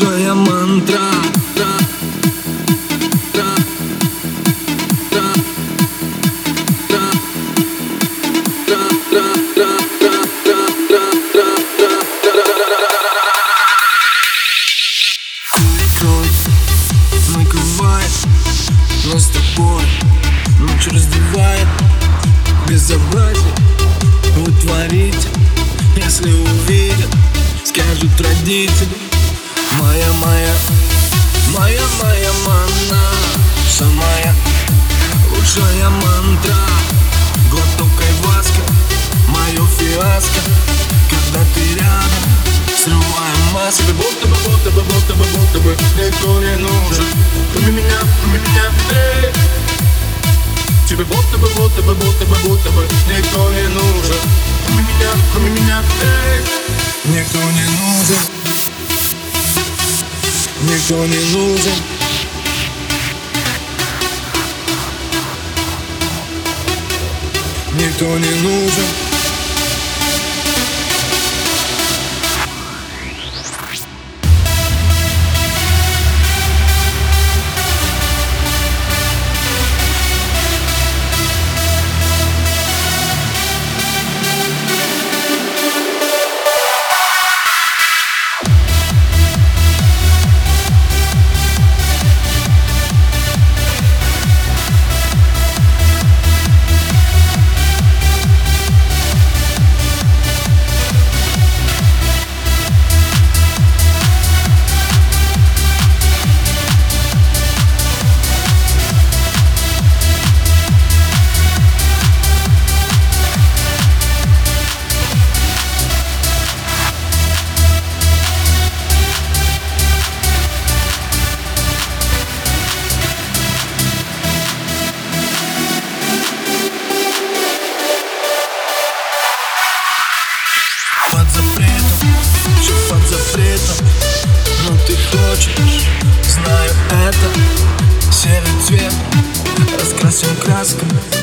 лучшая мантра. Нас с тобой Ночь раздевает безобразие Вы творите, если увидят Скажут родители Моя, моя, моя, моя мана Самая лучшая мантра. Глоток айваска, мое фиаско. Когда ты рядом, срываем маски. Будто бы, будто бы, будто бы, будто бы Никто не нужен, кроме меня, кроме меня, эй Тебе будто бы, будто бы, будто бы, будто бы Никто не нужен, кроме меня, кроме меня, эй Никто не нужен Никто не нужен. Никто не нужен ты хочешь, знаю это. Серый цвет, раскрасим красками